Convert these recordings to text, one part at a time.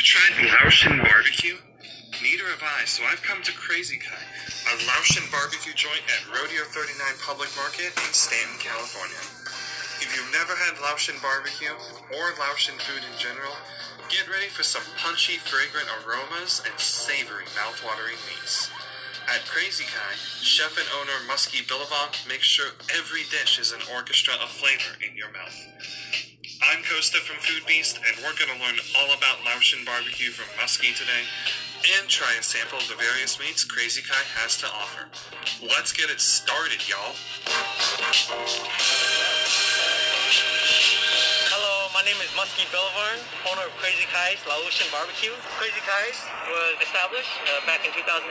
ever tried Laotian barbecue? Neither have I, so I've come to Crazy Kai, a Laotian barbecue joint at Rodeo 39 Public Market in Stanton, California. If you've never had Laotian barbecue or Laotian food in general, get ready for some punchy, fragrant aromas and savory, mouth-watering meats. At Crazy Kai, chef and owner Muskie Billabong makes sure every dish is an orchestra of flavor in your mouth. I'm Costa from Food Beast, and we're going to learn all about Laotian barbecue from Muskie today and try a sample of the various meats Crazy Kai has to offer. Let's get it started, y'all. My name is Muskie Belavarn, owner of Crazy Kai's Laotian Barbecue. Crazy Kai's was established uh, back in 2018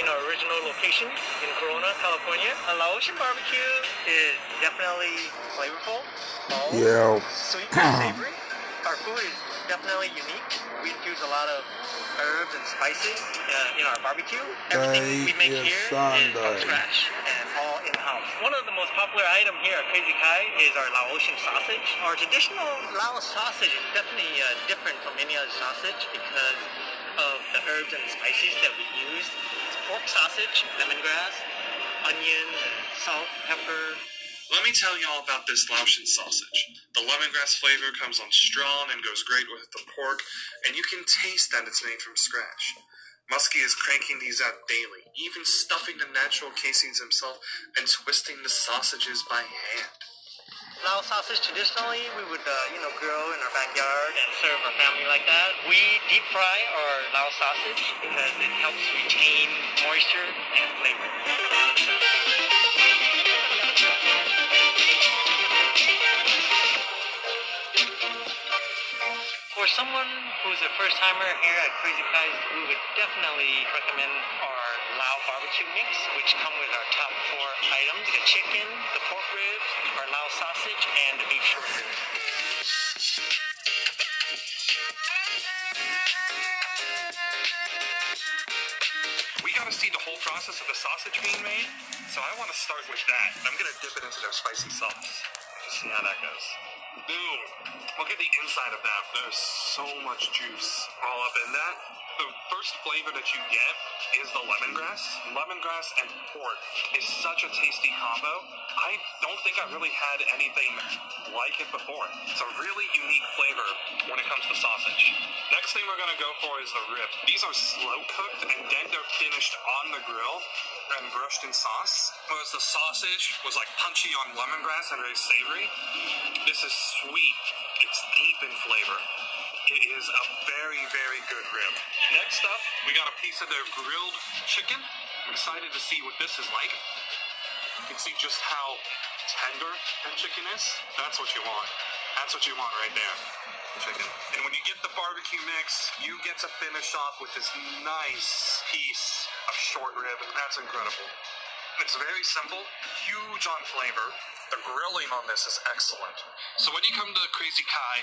in our original location in Corona, California. A Laotian barbecue is definitely flavorful, bold, Yeah. sweet and savory. Our food is definitely unique. We infuse a lot of herbs and spices uh, in our barbecue. Everything we make here is from scratch and all in-house. One of the most popular item here at Crazy Kai is our Laotian sausage. Our traditional Laos sausage is definitely uh, different from any other sausage because of the herbs and spices that we use. It's pork sausage, lemongrass, onions, salt, pepper, Let me tell y'all about this Laotian sausage. The lemongrass flavor comes on strong and goes great with the pork, and you can taste that it's made from scratch. Muskie is cranking these out daily, even stuffing the natural casings himself and twisting the sausages by hand. Lao sausage traditionally we would uh, you know grill in our backyard and serve our family like that. We deep fry our Lao sausage because it helps retain moisture and flavor. For someone who's a first timer here at Crazy Kai's, we would definitely recommend our Lao barbecue mix, which come with our top four items: the chicken, the pork ribs, our Lao sausage, and the beef short ribs. We gotta see the whole process of the sausage being made, so I wanna start with that. I'm gonna dip it into their spicy sauce. See how that goes. Boom! Look at the inside of that. There's so much juice all up in that. The first flavor that you get is the lemongrass. Lemongrass and pork is such a tasty combo. I don't think I've really had anything like it before. It's a really unique flavor when it comes to sausage. Next thing we're gonna go for is the rib. These are slow cooked and then they're finished on the grill and brushed in sauce. Whereas the sausage was like punchy on lemongrass and very savory. This is sweet. It's deep in flavor. It is a very, very good rib. Next up, we got a piece of their grilled chicken. I'm excited to see what this is like. You can see just how tender that chicken is. That's what you want. That's what you want right there. Chicken. And when you get the barbecue mix, you get to finish off with this nice piece of short rib, that's incredible. It's very simple, huge on flavor. The grilling on this is excellent. So when you come to Crazy Kai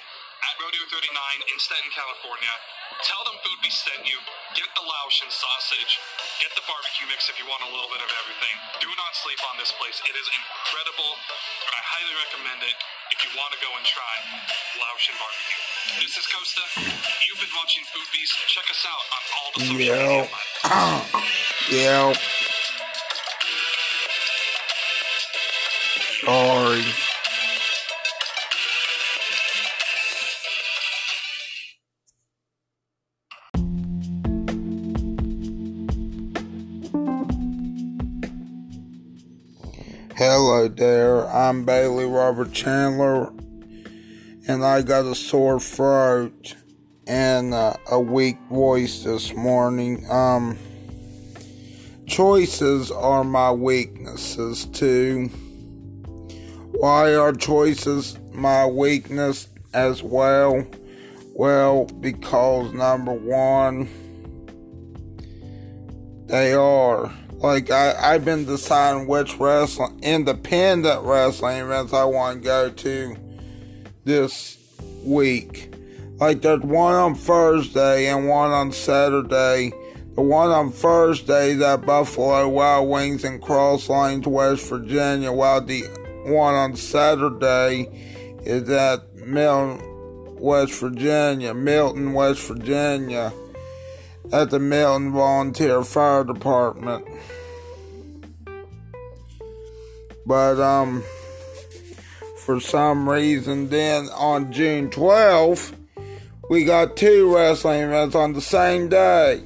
at Rodeo 39 in Stanton, California, tell them Food Beast sent you. Get the Laotian sausage. Get the barbecue mix if you want a little bit of everything. Do not sleep on this place. It is incredible, and I highly recommend it if you want to go and try Laotian barbecue. This is Costa. You've been watching Food Beast. Check us out on all the social media Yeah. Sorry. Hello there, I'm Bailey Robert Chandler, and I got a sore throat and uh, a weak voice this morning. Um, choices are my weaknesses too. Why are choices my weakness as well? Well, because number one, they are. Like I, I've been deciding which wrestling independent wrestling events I want to go to this week. Like there's one on Thursday and one on Saturday. The one on Thursday is at Buffalo Wild Wings in Cross West Virginia, while the one on Saturday is at Milton, West Virginia, Milton, West Virginia, at the Milton Volunteer Fire Department. But, um, for some reason, then on June 12th, we got two wrestling events on the same day.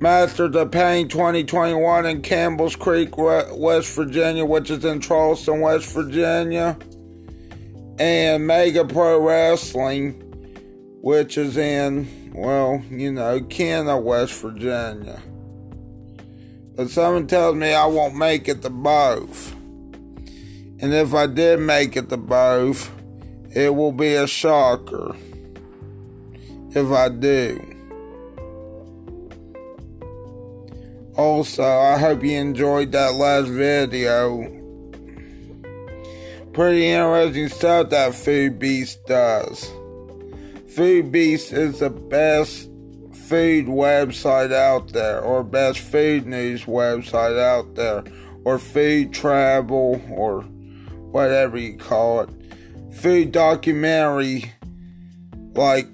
Masters of Pain 2021 in Campbell's Creek, West Virginia, which is in Charleston, West Virginia. And Mega Pro Wrestling, which is in, well, you know, Kenna, West Virginia. But someone tells me I won't make it to both. And if I did make it to both, it will be a shocker. If I do. Also, I hope you enjoyed that last video. Pretty interesting stuff that Food Beast does. Food Beast is the best food website out there, or best food news website out there, or food travel, or whatever you call it. Food documentary, like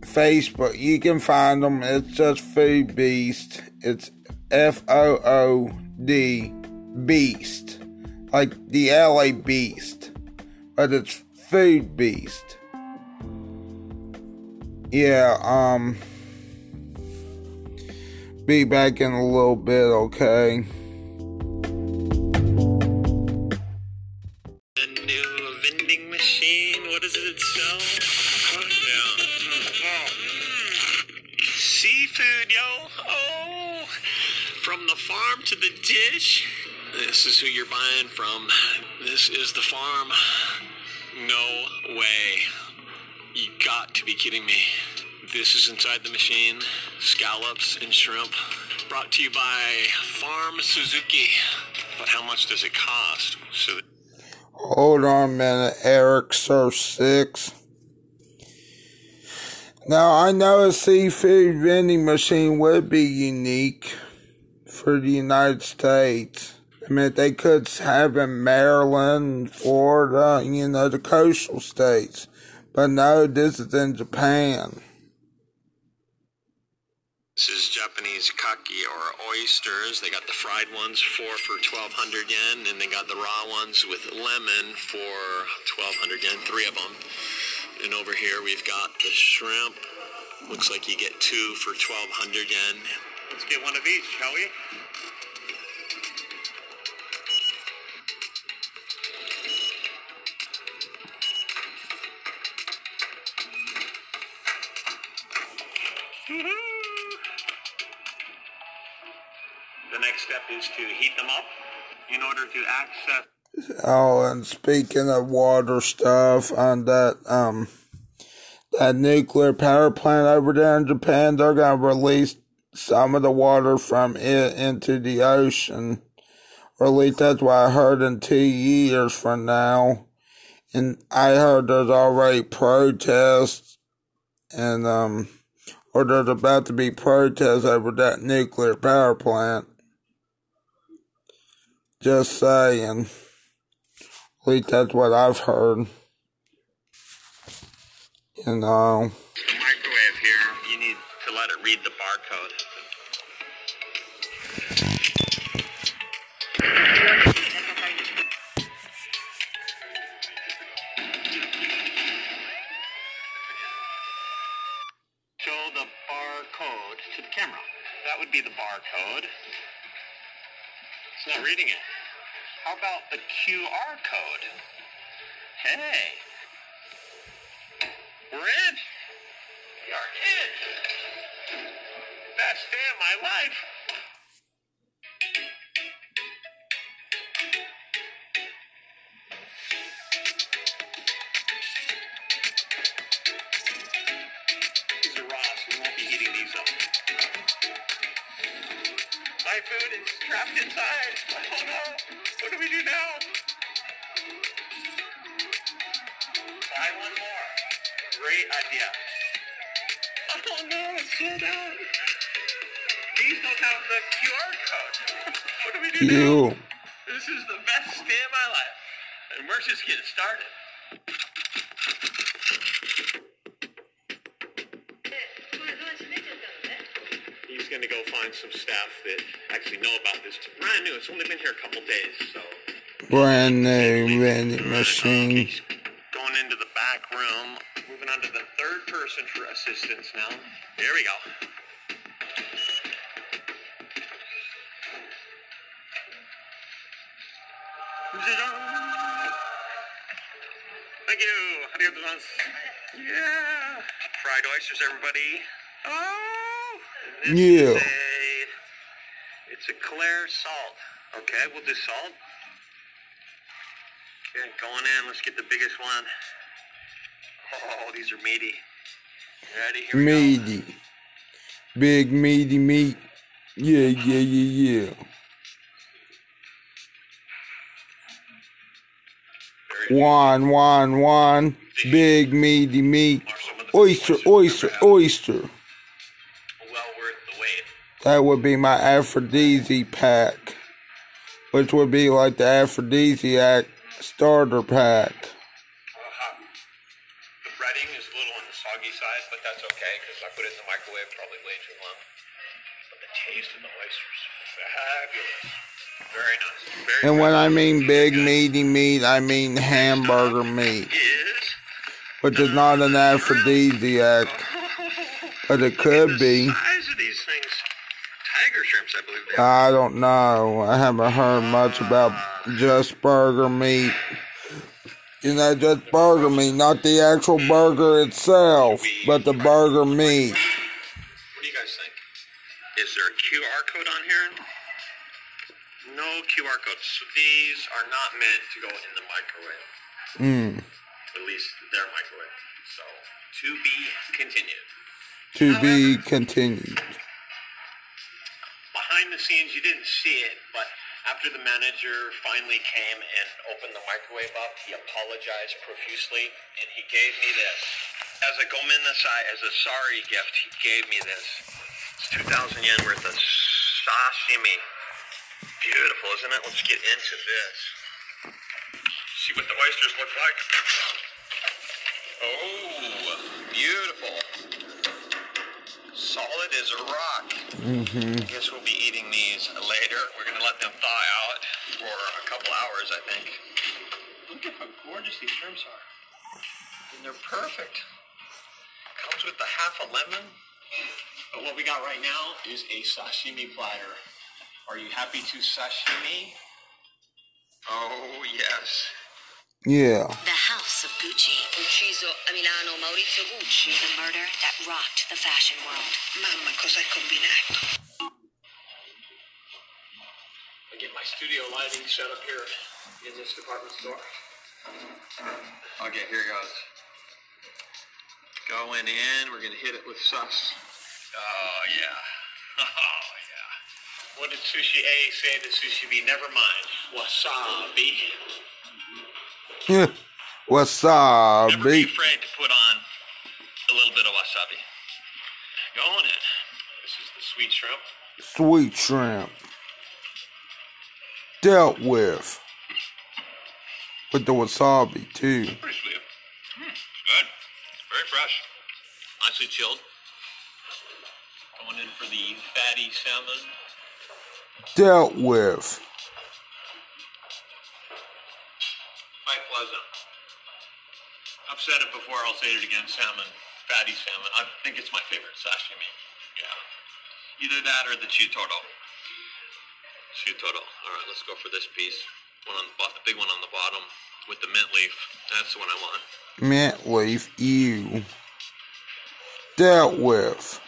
Facebook. You can find them. It's just Food Beast. It's F O O D Beast. Like the LA Beast. But it's Food Beast. Yeah, um. Be back in a little bit, okay? This is who you're buying from. This is the farm. No way. You got to be kidding me. This is inside the machine. Scallops and shrimp. Brought to you by Farm Suzuki. But how much does it cost? So Hold on a minute, Eric Surf 6. Now, I know a seafood vending machine would be unique for the United States. I mean, they could have in Maryland, Florida, you know, the coastal states. But no, this is in Japan. This is Japanese kaki or oysters. They got the fried ones, four for 1200 yen, and they got the raw ones with lemon for 1200 yen, three of them. And over here we've got the shrimp. Looks like you get two for 1200 yen. Let's get one of each, shall we? The next step is to heat them up in order to access. Oh, and speaking of water stuff, on that um that nuclear power plant over there in Japan, they're gonna release some of the water from it into the ocean. Or at least that's what I heard in two years from now. And I heard there's already protests and um or there's about to be protests over that nuclear power plant. Just saying. At least that's what I've heard. You know. Be the barcode. It's not reading it. How about the QR code? Hey. We're in. We are in. Best day of my life. Trapped inside. Oh no. What do we do now? Buy one more. Great idea. Oh no, it's sold out. These don't have the QR code. what do we do You. now? This is the best day of my life. And we're just getting started. Go find some staff that actually know about this. It's brand new. It's only been here a couple days, so. Brand new vending machine. Going into the back room. Moving on to the third person for assistance now. There we go. Thank you. Gozaimasu. Yeah. Fried oysters, everybody. This Yeah. a- it's a clear salt. Okay, we'll do salt. Okay, going in. Let's get the biggest one. Oh, these are meaty. Ready? Here. Meaty. Big meaty meat. Yeah, yeah, yeah, yeah. One, one, one. Big meaty meat. are some of the Oyster, oyster, you've ever had. oyster. That would be my aphrodisiac pack. Which would be like the aphrodisiac starter pack. Uh-huh. The breading is a little on the soggy side, but that's okay because I put it in the microwave probably way too long. But the taste of the oysters, fabulous. Very nice. Very And when I mean big meaty meat, I mean hamburger meat. Which is not an aphrodisiac, but it could be. The size of these things, tiger shrimps, I believe they are. I don't know. I haven't heard much about just burger meat. You know, just burger meat, not the actual burger itself, but the burger meat. What do you guys think? Is there a QR code on here? No QR codes. So these are not meant to go in the microwave. Mm, At least their microwave. So to be continued. to be continued. Scenes, you didn't see it, but after the manager finally came and opened the microwave up, he apologized profusely and he gave me this. As a gomenasai, as a sorry gift, he gave me this. It's 2,000 yen worth of sashimi. Beautiful, isn't it? Let's get into this. See what the oysters look like. Oh, beautiful. Solid as a rock. Mm-hmm. I guess we'll be eating these later. We're gonna let them thaw out for a couple hours, I think. Look at how gorgeous these shrimps are. And they're perfect. Comes with the half a lemon. But what we got right now is a sashimi platter. Are you happy to sashimi? Oh, yes. Yeah. The of Gucci. Ucciso a Milano Maurizio Gucci. The murder that rocked the fashion world. Mamma, cosa hai combinato? I get my studio lighting set up here in this department store. Okay, here goes. Going in, we're gonna hit it with sauce. Oh yeah. Oh yeah. What did Sushi A say to Sushi B? Never mind. Wasabi. Yeah. Never be Wasabi. afraid to put on a little bit of wasabi. Going in. This is the sweet shrimp. Sweet shrimp. Dealt with. With the wasabi, too. Pretty sweet. Mm, good. Very fresh. Nicely chilled. Going in for the fatty salmon. Dealt with. Said it before, I'll say it again. Salmon. Fatty salmon. I think it's my favorite sashimi. Yeah. Either that or the chutoro. Chutoro. All right, let's go for this piece. One on the, bo- the big one on the bottom with the mint leaf. That's the one I want. Mint leaf. Ew. Dealt with.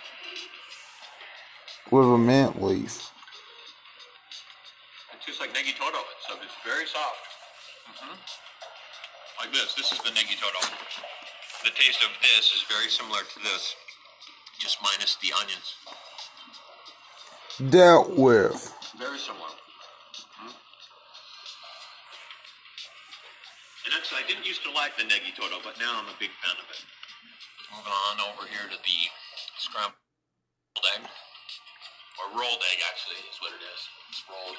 With a mint leaf. It tastes like negitoro, so it's very soft. hmm Like this. This is the negitoro. The taste of this is very similar to this, just minus the onions. Dealt with. Very similar. Mhm. And actually, I didn't used to like the negitoro, but now I'm a big fan of it. Moving on over here to the scrambled egg. Or rolled egg, actually, is what it is. It's rolled.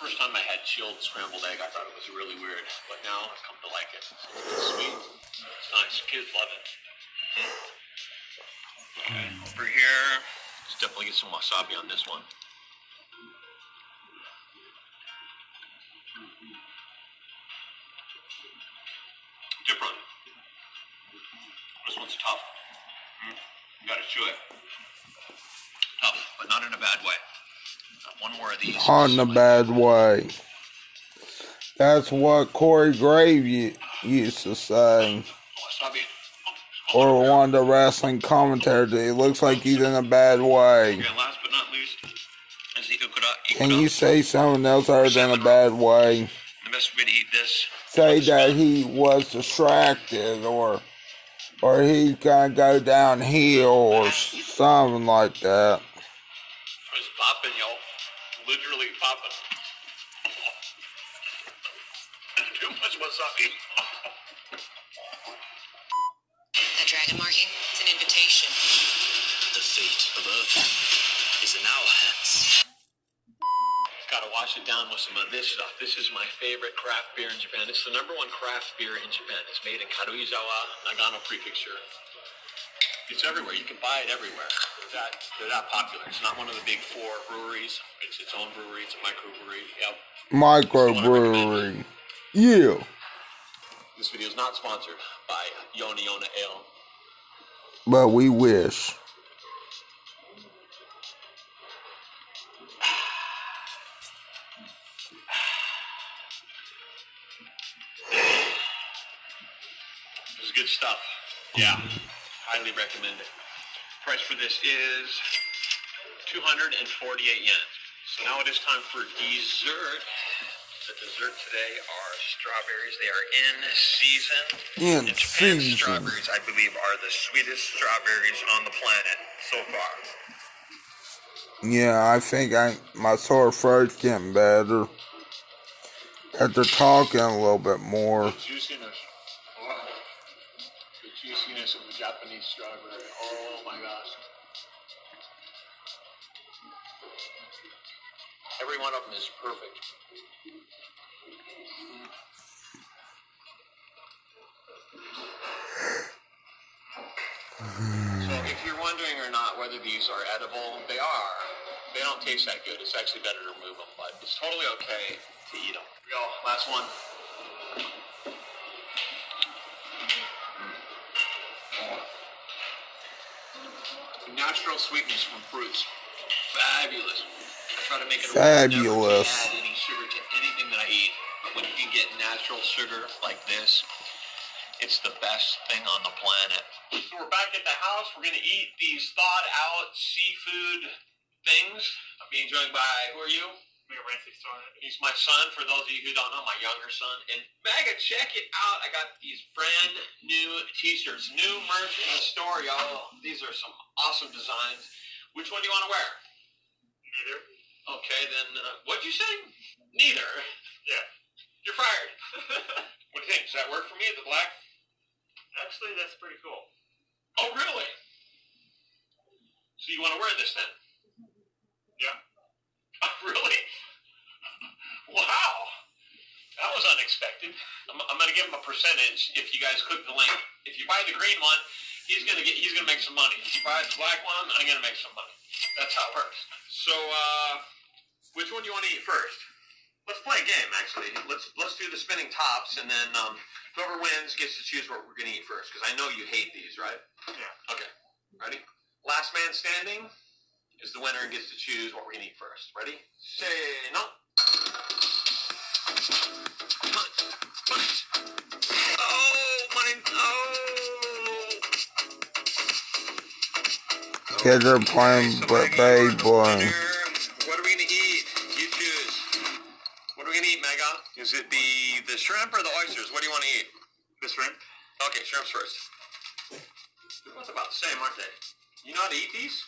First time I had chilled scrambled egg, I thought it was really weird, but now I've come to like it. It's sweet. It's nice. Kids love it. Okay, Over here, let's definitely get some wasabi on this one. Different. This one's tough. You gotta chew it. Tough, but not in a bad way. In a bad way. That's what Corey Graves used to say. Or one of the wrestling commentators. It looks like he's in a bad way. The. Can you say something else other than a bad way? The. Say that he was distracted or or he's gonna go downhill or something like that. Too much wasabi. That dragon marking? It's an invitation. the fate of Earth is in our hands. Gotta wash it down with some of this stuff. This is my favorite craft beer in Japan. It's the number one craft beer in Japan. It's made in Karuizawa, Nagano Prefecture. It's everywhere. You can buy it everywhere. They're that, they're that popular. It's not one of the big four breweries. It's its own brewery. It's a microbrewery. Yep. Microbrewery. Yeah. This video is not sponsored by Yona Yona Ale. But we wish. This is good stuff. Yeah. Highly recommend it. Price for this is 248 yen. So now it is time for dessert. The dessert today are strawberries. They are in season. In In Japan, season. strawberries, I believe, are the sweetest strawberries on the planet so far. Yeah, I think I my sore throat's getting better. After talking a little bit more. The Juiciness. Wow. The juiciness of the Japanese strawberry. Oh my gosh. Every one of them is perfect. So if you're wondering or not whether these are edible, they are. They don't taste that good. It's actually better to remove them, but it's totally okay to eat them. Go, last one. Natural sweetness from fruits. Fabulous. I try to make it a rule never to Fabulous. add any sugar to anything that I eat. But when you can get natural sugar like this, it's the best thing on the planet. So we're back at the house. We're gonna eat these thawed out seafood things. I'm being joined by who are you? He's my son, for those of you who don't know, my younger son. And Mega, check it out. I got these brand new t-shirts. New merch in the store, y'all. These are some awesome designs. Which one do you want to wear? Neither. Okay, then uh, what'd you say? Neither. Yeah. You're fired. what do you think? Does that work for me, the black? Actually, that's pretty cool. Oh, really? So you want to wear this then? Yeah. really? Wow. That was unexpected. I'm, I'm going to give him a percentage if you guys click the link. If you buy the green one, he's going to get he's going to make some money. If you buy the black one, I'm going to make some money. That's how it works. So, uh, which one do you want to eat first? Let's play a game. Actually, let's let's do the spinning tops, and then um, whoever wins gets to choose what we're going to eat first. Because I know you hate these, right? Yeah. Okay. Ready? Last man standing is the winner and gets to choose what we're going to eat first. Ready? Say no. Oh my! Oh. Kids are playing but they boy. What are we gonna eat? You choose. What are we gonna eat, Mega? Is it the the shrimp or the oysters? What do you want to eat? The shrimp. Okay, shrimps first. They're both about the same, aren't they? You know how to eat these?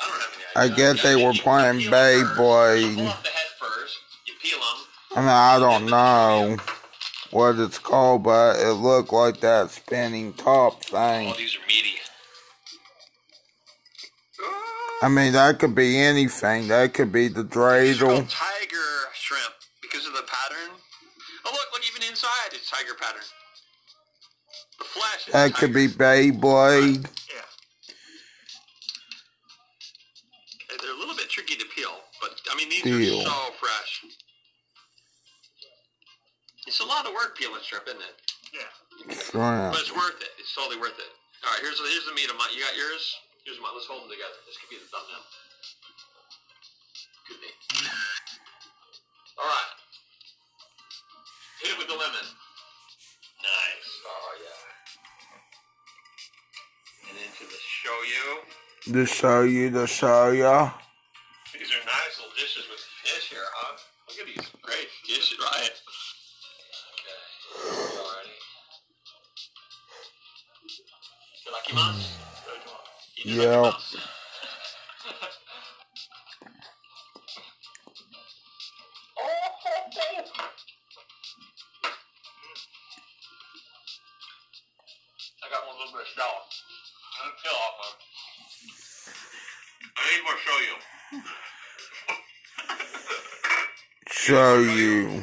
I don't have any idea. I guess they were You- you playing peel them first. Beyblade. You pull off the head first. You peel them. I mean, I don't know what it's called, but it looked like that spinning top Oh, thing. these are meaty. I mean, that could be anything. That could be the These dreidel. called tiger tiger pattern. The flesh trash. That could be. Beyblade. Yeah. Okay, they're a little bit tricky to peel, but I mean these Deal. are so fresh. It's a lot of work peeling shrimp, isn't it? Yeah. Shrimp. But it's worth it. It's totally worth it. All right, here's here's the meat of mine. You got yours. Here's mine. Let's hold them together. This could be the thumbnail. Could be. All right. Hit it with the lemon. Nice. Oh yeah. And into the shoyu. To show you, to show ya. These are nice little dishes with fish here, huh? Look at these great dishes, right? Okay. Alrighty. Itadakimasu. Yeah. Show you.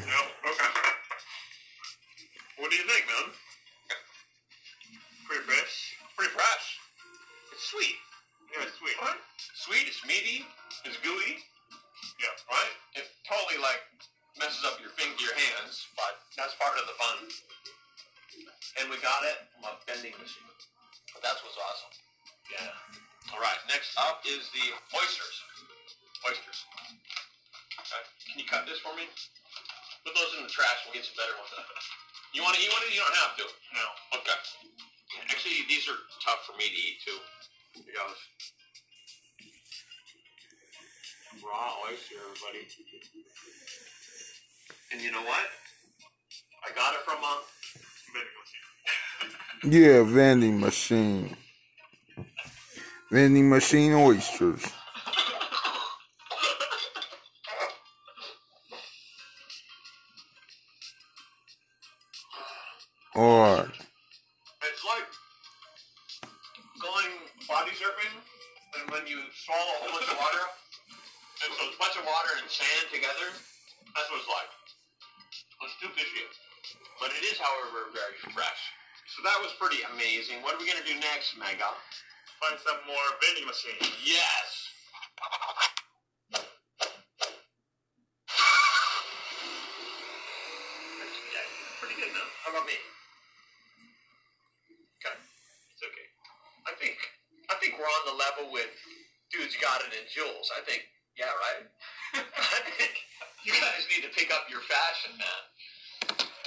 Tough for me to eat too. Goes. Raw oyster, everybody. And you know what? I got it from a vending machine. Yeah, vending machine. Vending machine oysters. Alright. We going to do next, Mega? Find some more vending machines. Yes! Yeah, pretty good now. How about me? Okay. It's okay. I think I think we're on the level with dudes got it in Jules. I think yeah, right? I think you guys need to pick up your fashion, man.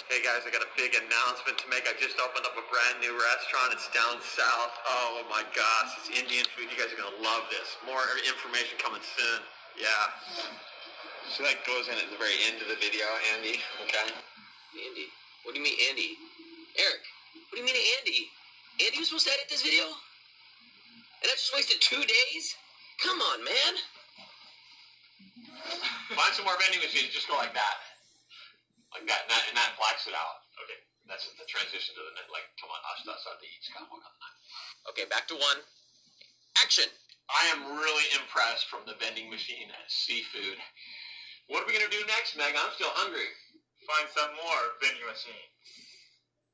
Hey guys, I got a big announcement to make. I just opened up a brand new restaurant. It's down south. Oh my gosh, it's Indian food. You guys are gonna love this. More information coming soon. Yeah. So that goes in at the very end of the video, Andy. Okay. Andy? What do you mean, Andy? Eric, what do you mean, Andy? Andy was supposed to edit this video? And I just wasted two days? Come on, man. Find some more vending machines. Just go like that, like that, and that, and that blacks it out. Okay. That's the transition to the net. Like, come on, Ashta, start the eat Skywalk on the night. Okay, back to one. Action! I am really impressed from the vending machine seafood. What are we gonna do next, Meg? I'm still hungry. Find some more vending machine.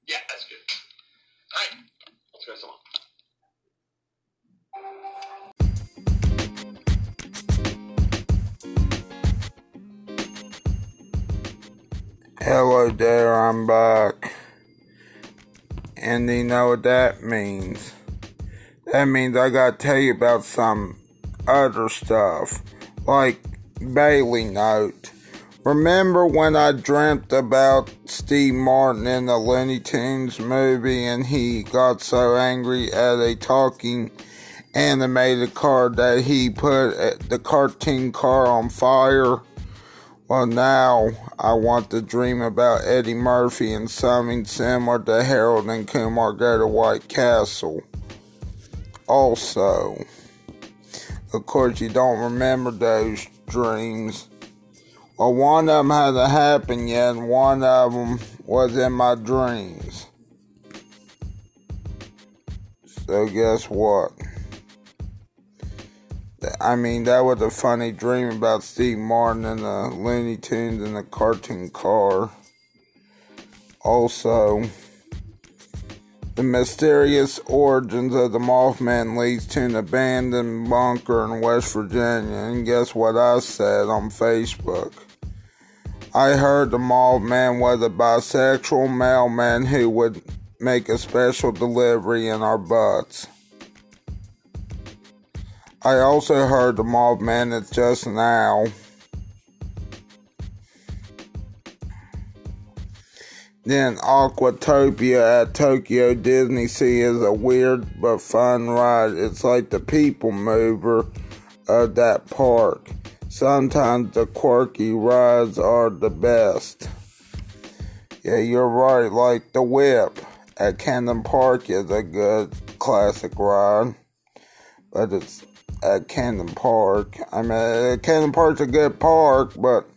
Yeah, that's good. All right, let's go some more. Hello there, I'm back. And you know what that means? That means I gotta tell you about some other stuff. Like Bailey Note. Remember when I dreamt about Steve Martin in the Looney Tunes movie and he got so angry at a talking animated car that he put uh, the cartoon car on fire? Well, now I want to dream about Eddie Murphy and something similar to Harold and Kumar go to White Castle. Also, of course, you don't remember those dreams. Well, one of them hasn't happened yet, and one of them was in my dreams. So, guess what? I mean, that was a funny dream about Steve Martin and the Looney Tunes and the cartoon car. Also, The mysterious origins of the Mothman leads to an abandoned bunker in West Virginia. And guess what I said on Facebook? I heard the Mothman was a bisexual mailman who would make a special delivery in our butts. I also heard the Mothman is just now. Then Aquatopia at Tokyo Disney Sea is a weird but fun ride. It's like the people mover of that park. Sometimes the quirky rides are the best. Yeah, you're right. Like the whip at Camden Park is a good classic ride, but it's at Camden Park. I mean, Camden Park's a good park, but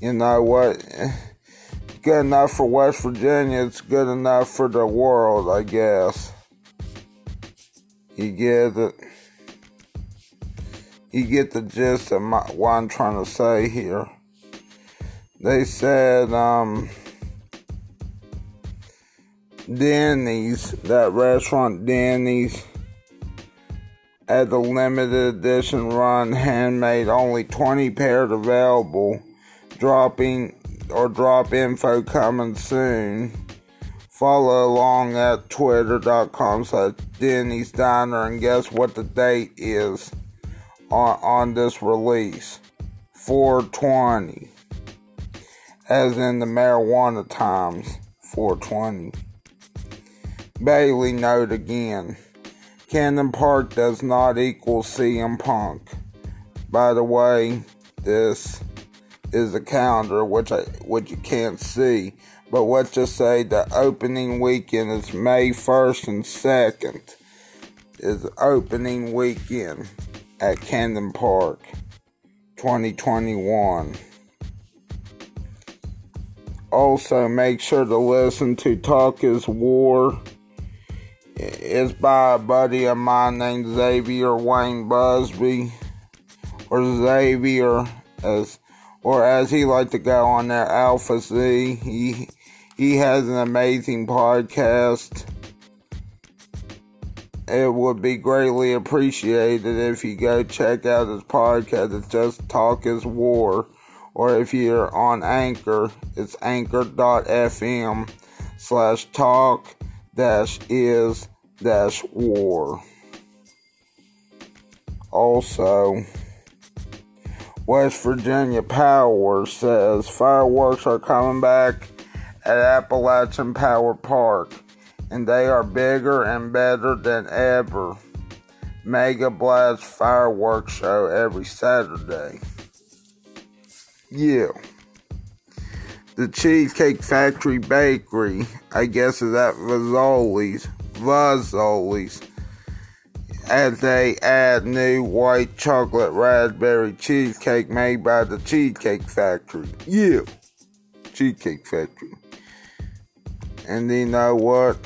you know what? good enough for West Virginia, it's good enough for the world, I guess. You get it. You get the gist of my, what I'm trying to say here. They said, um, Denny's, that restaurant Denny's, at the limited edition run, handmade, only 20 pairs available, dropping or drop info coming soon. Follow along at twitter.com slash Denny's Diner and guess what the date is on, on this release? 420. As in the marijuana times, 420. Bailey note again. Camden Park does not equal CM Punk. By the way, this is the calendar, which I which you can't see. But let's just say the opening weekend is May 1st and 2nd. Is opening weekend at Camden Park 2021. Also, make sure to listen to Talk is War. It's by a buddy of mine named Xavier Wayne Busby, or Xavier as or as he liked to go on there, Alpha Z. He he has an amazing podcast. It would be greatly appreciated if you go check out his podcast. It's just Talk is War. Or if you're on Anchor, it's anchor.fm slash talk dash is dash war. Also, West Virginia Power says fireworks are coming back at Appalachian Power Park and they are bigger and better than ever. Mega Blast fireworks show every Saturday. Yeah. The Cheesecake Factory Bakery, I guess is at Vazzoli's, Vazzoli's, as they add new white chocolate raspberry cheesecake made by the Cheesecake Factory. Yeah, Cheesecake Factory. And you know what?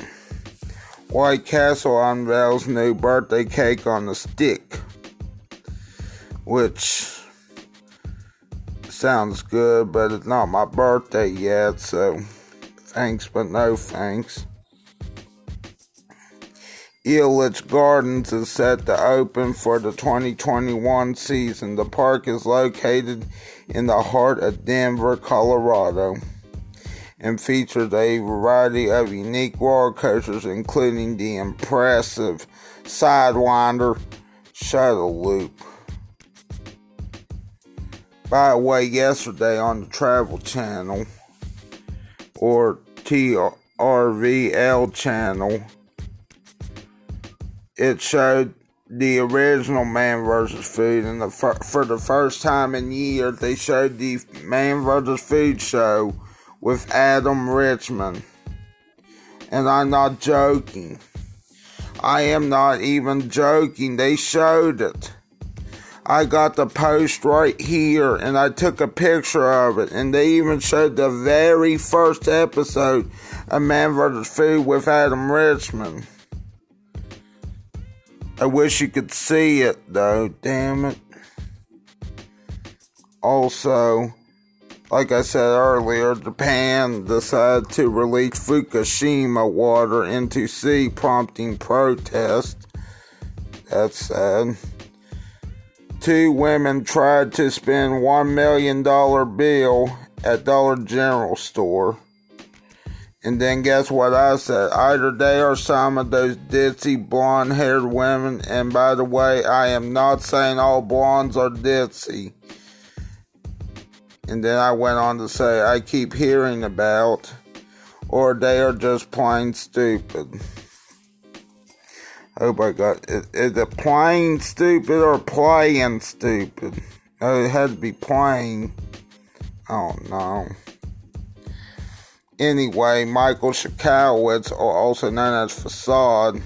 White Castle unveils new birthday cake on the stick, which sounds good, but it's not my birthday yet, so thanks, but no thanks. Elitch Gardens is set to open for the 2021 season. The park is located in the heart of Denver, Colorado, and features a variety of unique roller coasters, including the impressive Sidewinder Shuttle Loop. By the way, yesterday on the Travel Channel or TRVL channel, it showed the original Man vs. Food, and the, for the first time in years, they showed the Man vs. Food show with Adam Richman. And I'm not joking. I am not even joking. They showed it. I got the post right here and I took a picture of it. And they even showed the very first episode of Man vs. Food with Adam Richman. I wish you could see it though, damn it. Also, like I said earlier, Japan decided to release Fukushima water into sea, prompting protest. That's sad. Two women tried to spend $1 million bill at Dollar General store. And then guess what I said? Either they are some of those ditzy blonde haired women. And by the way, I am not saying all blondes are ditzy. And then I went on to say, I keep hearing about, or they are just plain stupid. Oh my god, is, is it plain stupid or playing stupid? Oh, it had to be plain. Oh no. Anyway, Michael Shakowitz, or also known as Facade,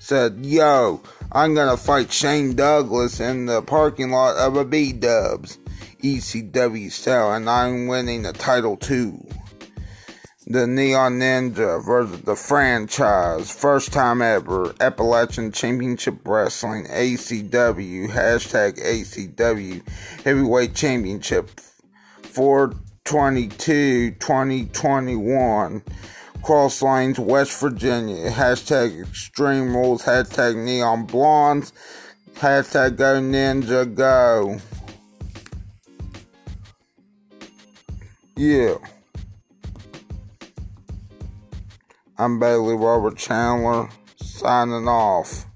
said, Yo, I'm gonna fight Shane Douglas in the parking lot of a B Dubs ECW style, and I'm winning the title too. The Neon Ninja versus the franchise, first time ever, Appalachian Championship Wrestling, ACW, hashtag ACW, Heavyweight Championship, 422 2021, Cross Lanes, West Virginia, hashtag Extreme Rules, hashtag Neon Blondes, hashtag Go Ninja Go. Yeah. I'm Bailey Robert Chandler, signing off.